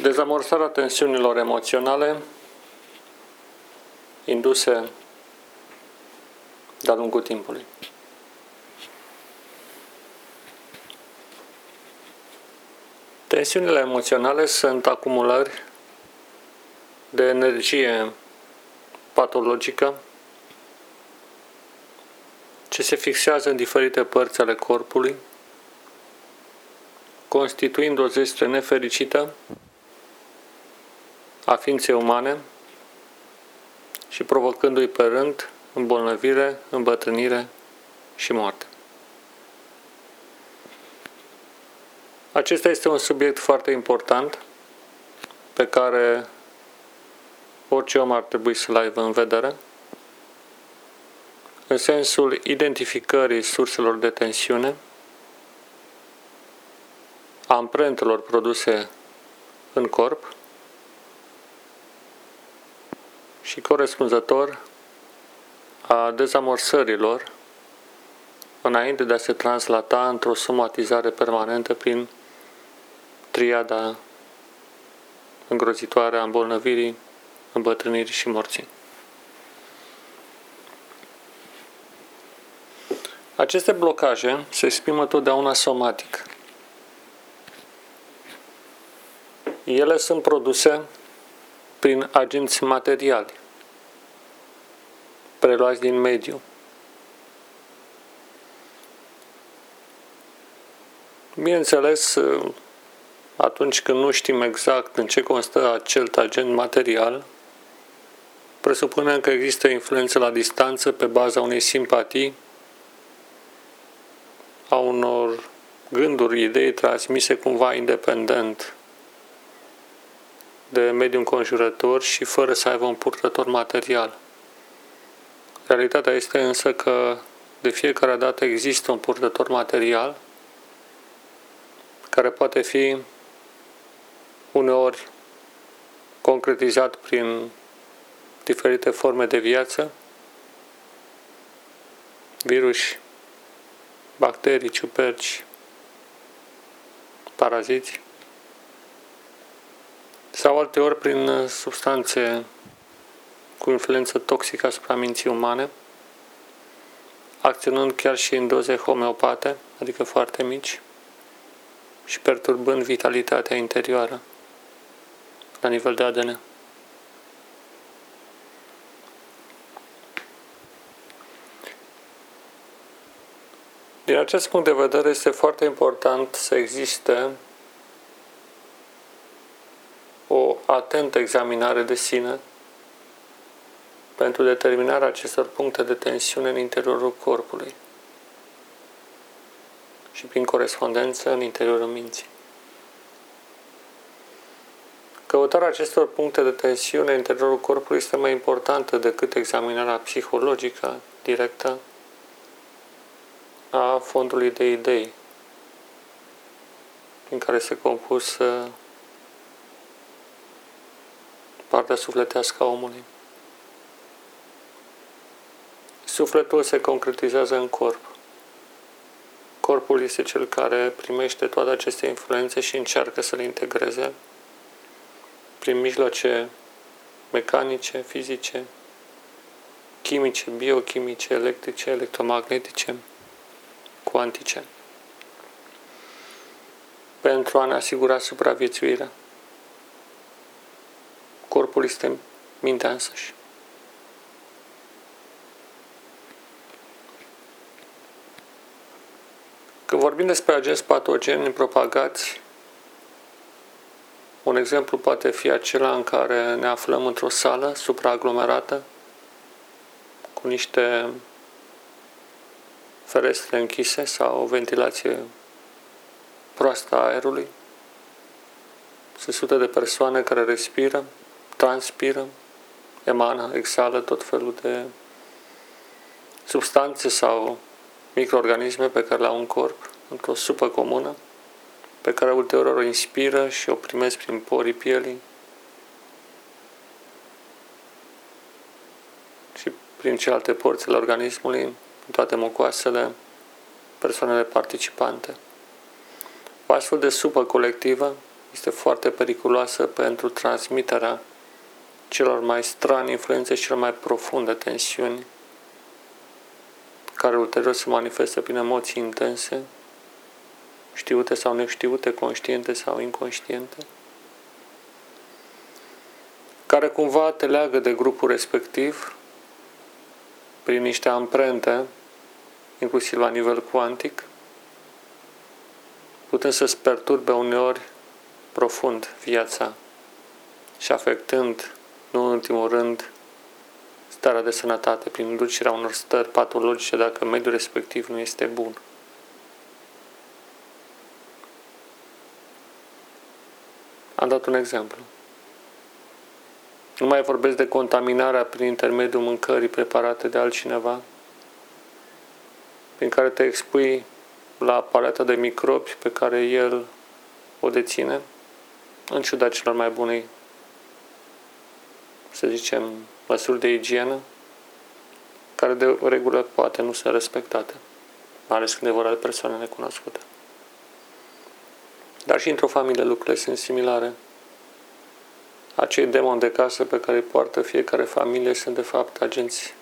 Dezamorsarea tensiunilor emoționale induse de-a lungul timpului. Tensiunile emoționale sunt acumulări de energie patologică ce se fixează în diferite părți ale corpului, constituind o zestre nefericită a ființei umane și provocându-i pe rând îmbolnăvire, îmbătrânire și moarte. Acesta este un subiect foarte important pe care orice om ar trebui să-l aibă în vedere, în sensul identificării surselor de tensiune, amprentelor produse în corp și corespunzător a dezamorsărilor înainte de a se translata într-o somatizare permanentă prin triada îngrozitoare a îmbolnăvirii, îmbătrânirii și morții. Aceste blocaje se exprimă totdeauna somatic. Ele sunt produse prin agenți materiali, preluați din mediu. Bineînțeles, atunci când nu știm exact în ce constă acel agent material, presupunem că există influență la distanță pe baza unei simpatii, a unor gânduri, idei transmise cumva independent de mediul înconjurător și fără să aibă un purtător material. Realitatea este însă că de fiecare dată există un purtător material care poate fi uneori concretizat prin diferite forme de viață, virus, bacterii, ciuperci, paraziți, sau alteori prin substanțe cu influență toxică asupra minții umane, acționând chiar și în doze homeopate, adică foarte mici, și perturbând vitalitatea interioară la nivel de ADN. Din acest punct de vedere este foarte important să existe o atentă examinare de sine pentru determinarea acestor puncte de tensiune în interiorul corpului și prin corespondență în interiorul minții. Căutarea acestor puncte de tensiune în interiorul corpului este mai importantă decât examinarea psihologică directă a fondului de idei prin care se compus uh, partea sufletească a omului. Sufletul se concretizează în corp. Corpul este cel care primește toate aceste influențe și încearcă să le integreze prin mijloace mecanice, fizice, chimice, biochimice, electrice, electromagnetice, cuantice, pentru a ne asigura supraviețuirea. Corpul este mintea însăși. Când vorbim despre agenți patogeni propagați, un exemplu poate fi acela în care ne aflăm într-o sală supraaglomerată cu niște ferestre închise sau o ventilație proastă a aerului. Sunt sute de persoane care respiră, transpiră, emană, exhală tot felul de substanțe sau microorganisme pe care le au în corp, într-o supă comună pe care ulterior o inspiră și o primesc prin porii pielii și prin celelalte porți ale organismului, în toate mucoasele, persoanele participante. O astfel de supă colectivă este foarte periculoasă pentru transmiterea celor mai strani influențe și celor mai profunde tensiuni, care ulterior se manifestă prin emoții intense, știute sau neștiute, conștiente sau inconștiente, care cumva te leagă de grupul respectiv prin niște amprente, inclusiv la nivel cuantic, putem să-ți perturbe uneori profund viața și afectând, nu în ultimul rând, starea de sănătate prin inducerea unor stări patologice dacă mediul respectiv nu este bun. Am dat un exemplu. Nu mai vorbesc de contaminarea prin intermediul mâncării preparate de altcineva, prin care te expui la paleta de microbi pe care el o deține, în ciuda celor mai bune, să zicem, măsuri de igienă, care de regulă poate nu sunt respectate, mai ales când e vorba de persoane necunoscute. Dar și într-o familie lucrurile sunt similare. Acei demoni de casă pe care îi poartă fiecare familie sunt de fapt agenți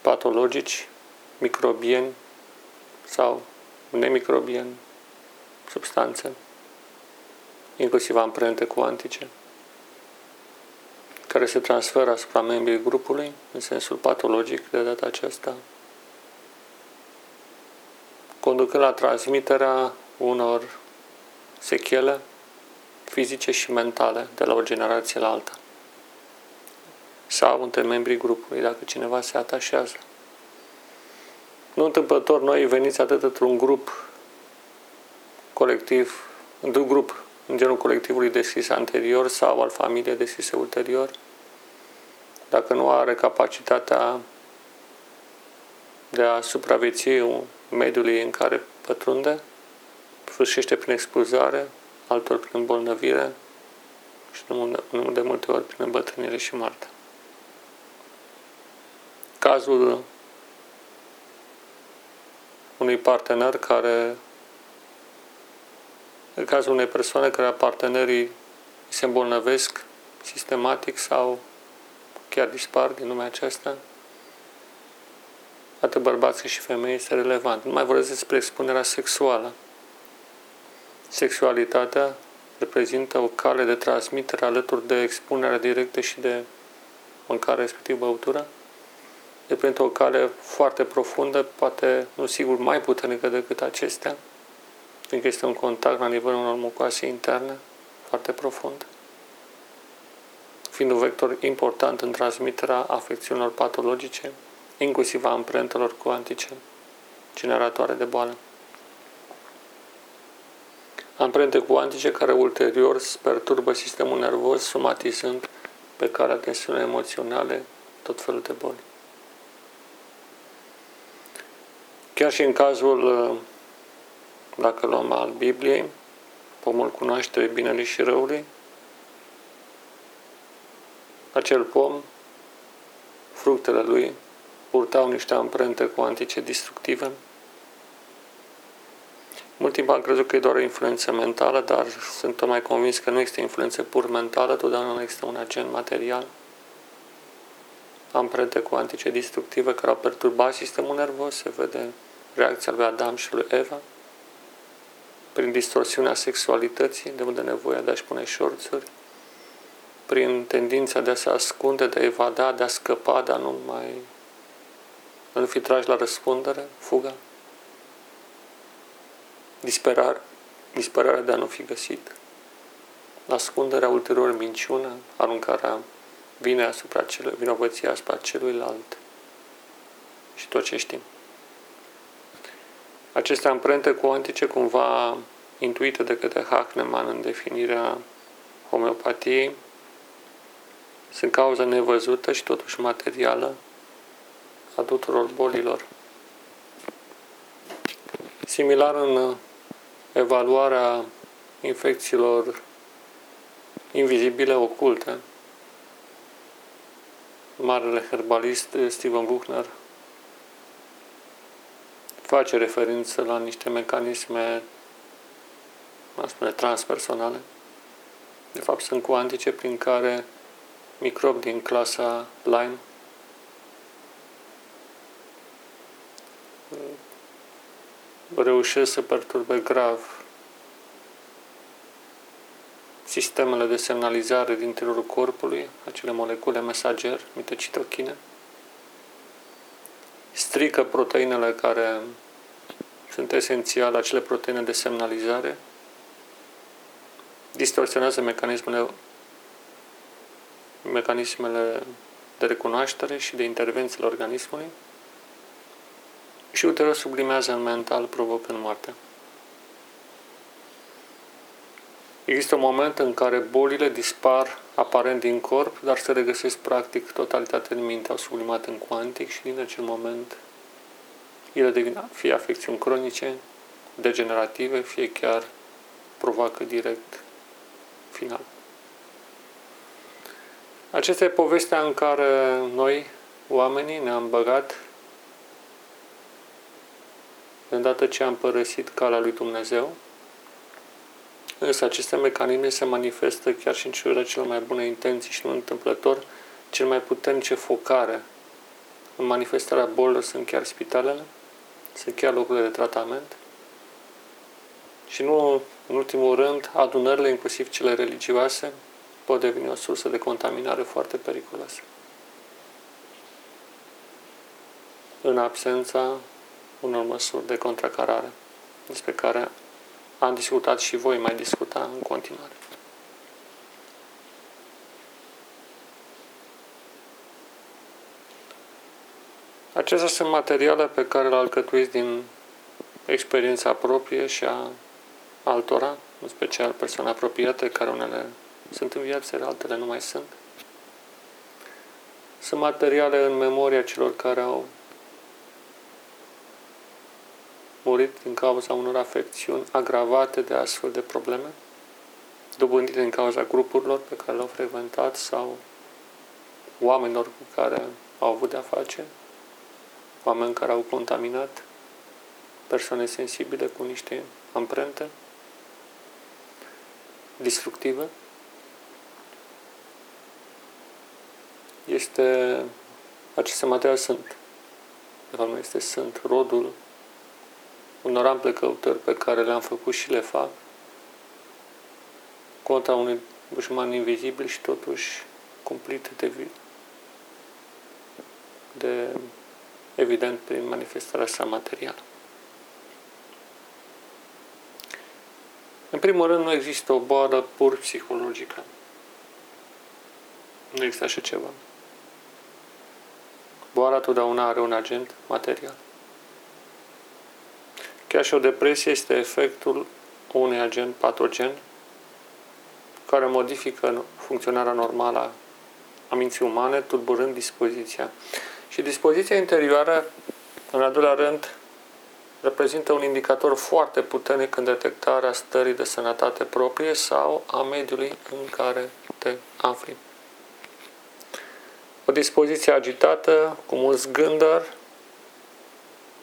patologici, microbieni sau nemicrobieni, substanțe, inclusiv amprente cuantice, care se transferă asupra membrii grupului, în sensul patologic de data aceasta, conducând la transmiterea unor sechele fizice și mentale de la o generație la alta. Sau între membrii grupului, dacă cineva se atașează. Nu întâmplător, noi veniți atât într-un grup colectiv, într-un grup în genul colectivului deschis anterior sau al familiei deschise ulterior, dacă nu are capacitatea de a supraviețui mediului în care pătrunde, sfârșește prin expulzare, altor prin îmbolnăvire și nu de multe ori prin îmbătrânire și moarte. Cazul unui partener care în cazul unei persoane care partenerii se îmbolnăvesc sistematic sau chiar dispar din lumea aceasta, atât bărbați și femei este relevant. Nu mai vorbesc despre expunerea sexuală. Sexualitatea reprezintă o cale de transmitere alături de expunerea directă și de mâncare, respectiv băutură. Reprezintă o cale foarte profundă, poate, nu sigur, mai puternică decât acestea, fiindcă este un contact la nivelul unor mucoase interne foarte profund, fiind un vector important în transmiterea afecțiunilor patologice, inclusiv a amprentelor cuantice generatoare de boală amprente cuantice care ulterior perturbă sistemul nervos, somatizând pe calea tensiunii emoționale tot felul de boli. Chiar și în cazul, dacă luăm al Bibliei, pomul cunoaște binele și răului, acel pom, fructele lui, purtau niște amprente cuantice destructive, mult timp am crezut că e doar o influență mentală, dar sunt tot mai convins că nu există influență pur mentală, totdeauna există un agent material. Amprente cuantice destructive care au perturbat sistemul nervos, se vede reacția lui Adam și lui Eva, prin distorsiunea sexualității, de unde nevoia de a-și pune șorțuri, prin tendința de a se ascunde, de a evada, de a scăpa, de a nu mai de a nu fi trași la răspundere, fuga disperare, disperarea de a nu fi găsit, ascunderea ulterior minciună, aruncarea vine asupra celui, vinovăția asupra celuilalt și tot ce știm. Aceste amprente cuantice, cumva intuite de către Hahnemann în definirea homeopatiei, sunt cauza nevăzută și totuși materială a tuturor bolilor. Similar în evaluarea infecțiilor invizibile oculte. Marele herbalist Steven Buchner face referință la niște mecanisme am spune transpersonale, de fapt sunt cuantice prin care microbi din clasa Lyme reușesc să perturbe grav sistemele de semnalizare din interiorul corpului, acele molecule mesager, mitocitochine, strică proteinele care sunt esențiale, acele proteine de semnalizare, distorsionează mecanismele, mecanismele de recunoaștere și de intervenție la organismului și ulterior sublimează în mental, provocând moartea. Există un moment în care bolile dispar aparent din corp, dar se regăsesc practic totalitatea în minte, au sublimat în cuantic și din acel moment ele devin fie afecțiuni cronice, degenerative, fie chiar provoacă direct final. Acesta e povestea în care noi, oamenii, ne-am băgat de îndată ce am părăsit calea lui Dumnezeu, însă aceste mecanisme se manifestă chiar și în ciuda cele mai bune intenții și nu întâmplător, cel mai puternice focare. În manifestarea bolilor sunt chiar spitalele, sunt chiar locurile de tratament și nu, în ultimul rând, adunările, inclusiv cele religioase, pot deveni o sursă de contaminare foarte periculoasă. În absența unor măsuri de contracarare, despre care am discutat și voi mai discuta în continuare. Acestea sunt materiale pe care le alcătuiți din experiența proprie și a altora, în special persoane apropiate, care unele sunt în viață, altele nu mai sunt. Sunt materiale în memoria celor care au murit din cauza unor afecțiuni agravate de astfel de probleme, dobândite din cauza grupurilor pe care le-au frecventat sau oamenilor cu care au avut de-a face, oameni care au contaminat persoane sensibile cu niște amprente destructive. Este, aceste materiale sunt, de fapt nu este, sunt rodul unor ample căutări pe care le-am făcut și le fac contra unui dușman invizibil și totuși cumplit de, de evident prin manifestarea sa materială. În primul rând, nu există o boală pur psihologică. Nu există așa ceva. Boala totdeauna are un agent material. Chiar și o depresie este efectul unui agent patogen care modifică funcționarea normală a minții umane, tulburând dispoziția. Și dispoziția interioară, în al doilea rând, reprezintă un indicator foarte puternic în detectarea stării de sănătate proprie sau a mediului în care te afli. O dispoziție agitată, cu mulți gândări,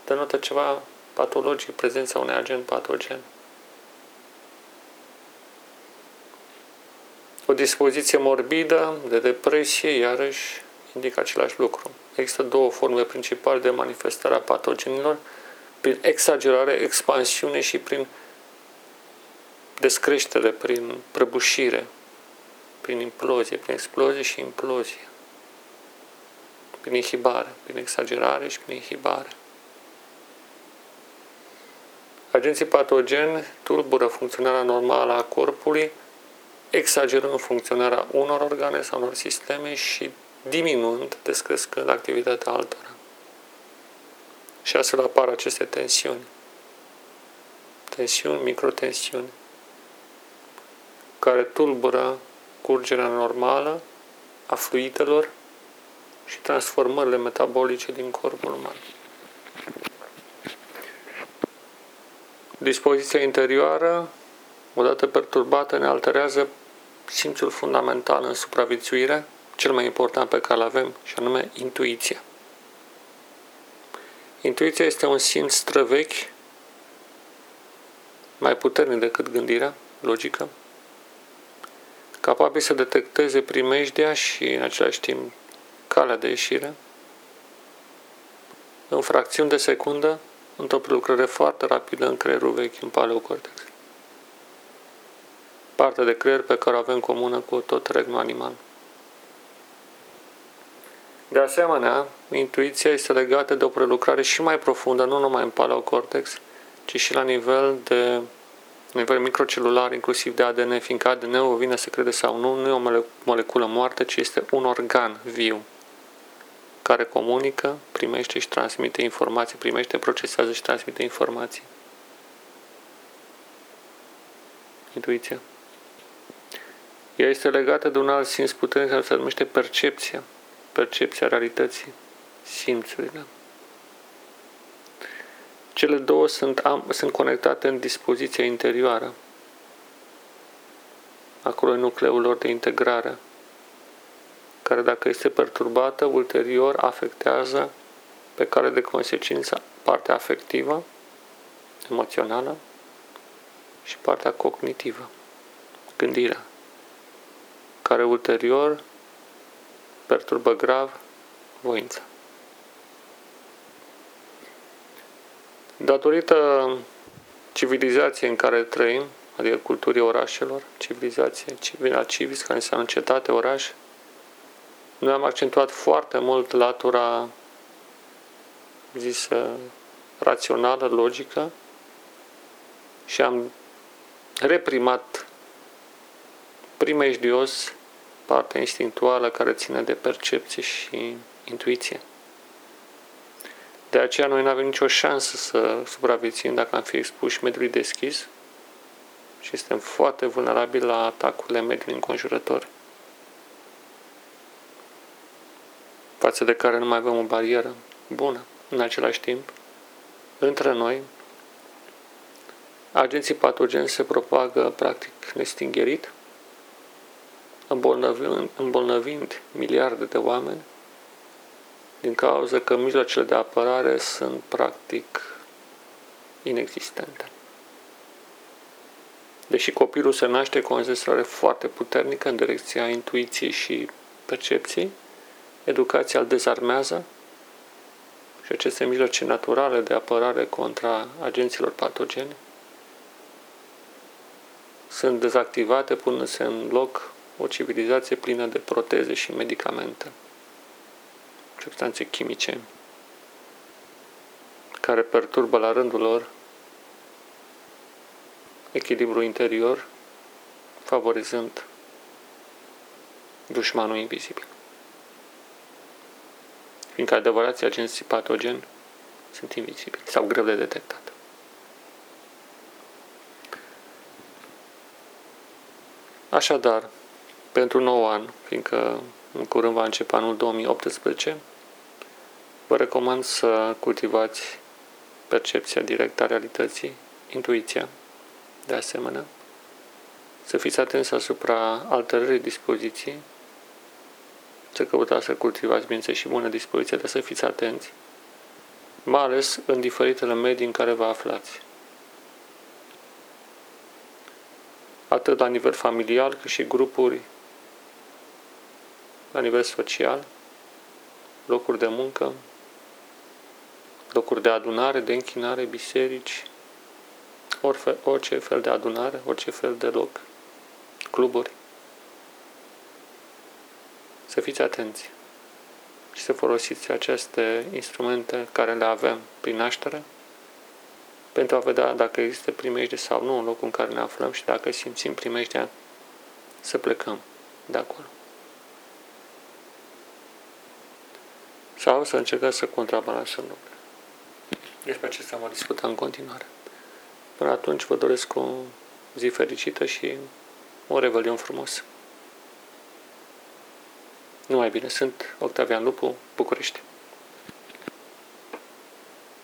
denotă ceva patologic, prezența unui agent patogen. O dispoziție morbidă de depresie, iarăși, indică același lucru. Există două forme principale de manifestare a patogenilor, prin exagerare, expansiune și prin descreștere, prin prăbușire, prin implozie, prin explozie și implozie, prin inhibare, prin exagerare și prin inhibare. Agenții patogeni tulbură funcționarea normală a corpului, exagerând funcționarea unor organe sau unor sisteme și diminuând, descrescând activitatea altora. Și astfel apar aceste tensiuni. Tensiuni, microtensiuni, care tulbură curgerea normală a fluidelor și transformările metabolice din corpul uman. Dispoziția interioară, odată perturbată, ne alterează simțul fundamental în supraviețuire, cel mai important pe care îl avem, și anume intuiția. Intuiția este un simț străvechi mai puternic decât gândirea logică, capabil să detecteze primejdea și, în același timp, calea de ieșire, în fracțiuni de secundă, într-o prelucrare foarte rapidă în creierul vechi, în paleocortex. Partea de creier pe care o avem comună cu tot regnul animal. De asemenea, intuiția este legată de o prelucrare și mai profundă, nu numai în paleocortex, ci și la nivel de nivel microcelular, inclusiv de ADN, fiindcă ADN-ul vine să crede sau nu, nu e o moleculă moartă, ci este un organ viu care comunică, primește și transmite informații, primește, procesează și transmite informații. Intuiția. Ea este legată de un alt simț puternic care se numește percepția. Percepția realității, simțurile. Cele două sunt, am, sunt conectate în dispoziția interioară. Acolo e nucleul lor de integrare, care dacă este perturbată, ulterior afectează pe care de consecință partea afectivă, emoțională și partea cognitivă, gândirea, care ulterior perturbă grav voința. Datorită civilizației în care trăim, adică culturii orașelor, civilizație, civila civis, care înseamnă cetate, oraș, noi am accentuat foarte mult latura zisă rațională, logică și am reprimat primejdios partea instinctuală care ține de percepție și intuiție. De aceea noi nu avem nicio șansă să supraviețuim dacă am fi expuși mediului deschis și suntem foarte vulnerabili la atacurile mediului înconjurător, față de care nu mai avem o barieră bună. În același timp, între noi, agenții patogeni se propagă practic nestingherit, îmbolnăvind, îmbolnăvind miliarde de oameni din cauza că mijloacele de apărare sunt practic inexistente. Deși copilul se naște cu o înzestrare foarte puternică în direcția intuiției și percepției, educația îl dezarmează și aceste mijloace naturale de apărare contra agenților patogeni sunt dezactivate punându-se în loc o civilizație plină de proteze și medicamente substanțe chimice care perturbă la rândul lor echilibrul interior, favorizând dușmanul invizibil. Fiindcă adevărații agenții patogeni sunt invizibili sau greu de detectat. Așadar, pentru nou an, fiindcă în curând va începe anul 2018, Vă recomand să cultivați percepția directă a realității, intuiția, de asemenea, să fiți atenți asupra alterării dispoziției, să căutați să cultivați bine și bună dispoziție, dar să fiți atenți, mai ales în diferitele medii în care vă aflați. Atât la nivel familial, cât și grupuri la nivel social, locuri de muncă, locuri de adunare, de închinare, biserici, orice, orice fel de adunare, orice fel de loc, cluburi. Să fiți atenți și să folosiți aceste instrumente care le avem prin naștere pentru a vedea dacă există primejde sau nu în locul în care ne aflăm și dacă simțim primejdea să plecăm de acolo. Sau să încercăm să contrabalansăm lucrurile. Despre acesta vom discuta în continuare. Până atunci vă doresc o zi fericită și un revelion frumos. Numai bine, sunt Octavian Lupu, București.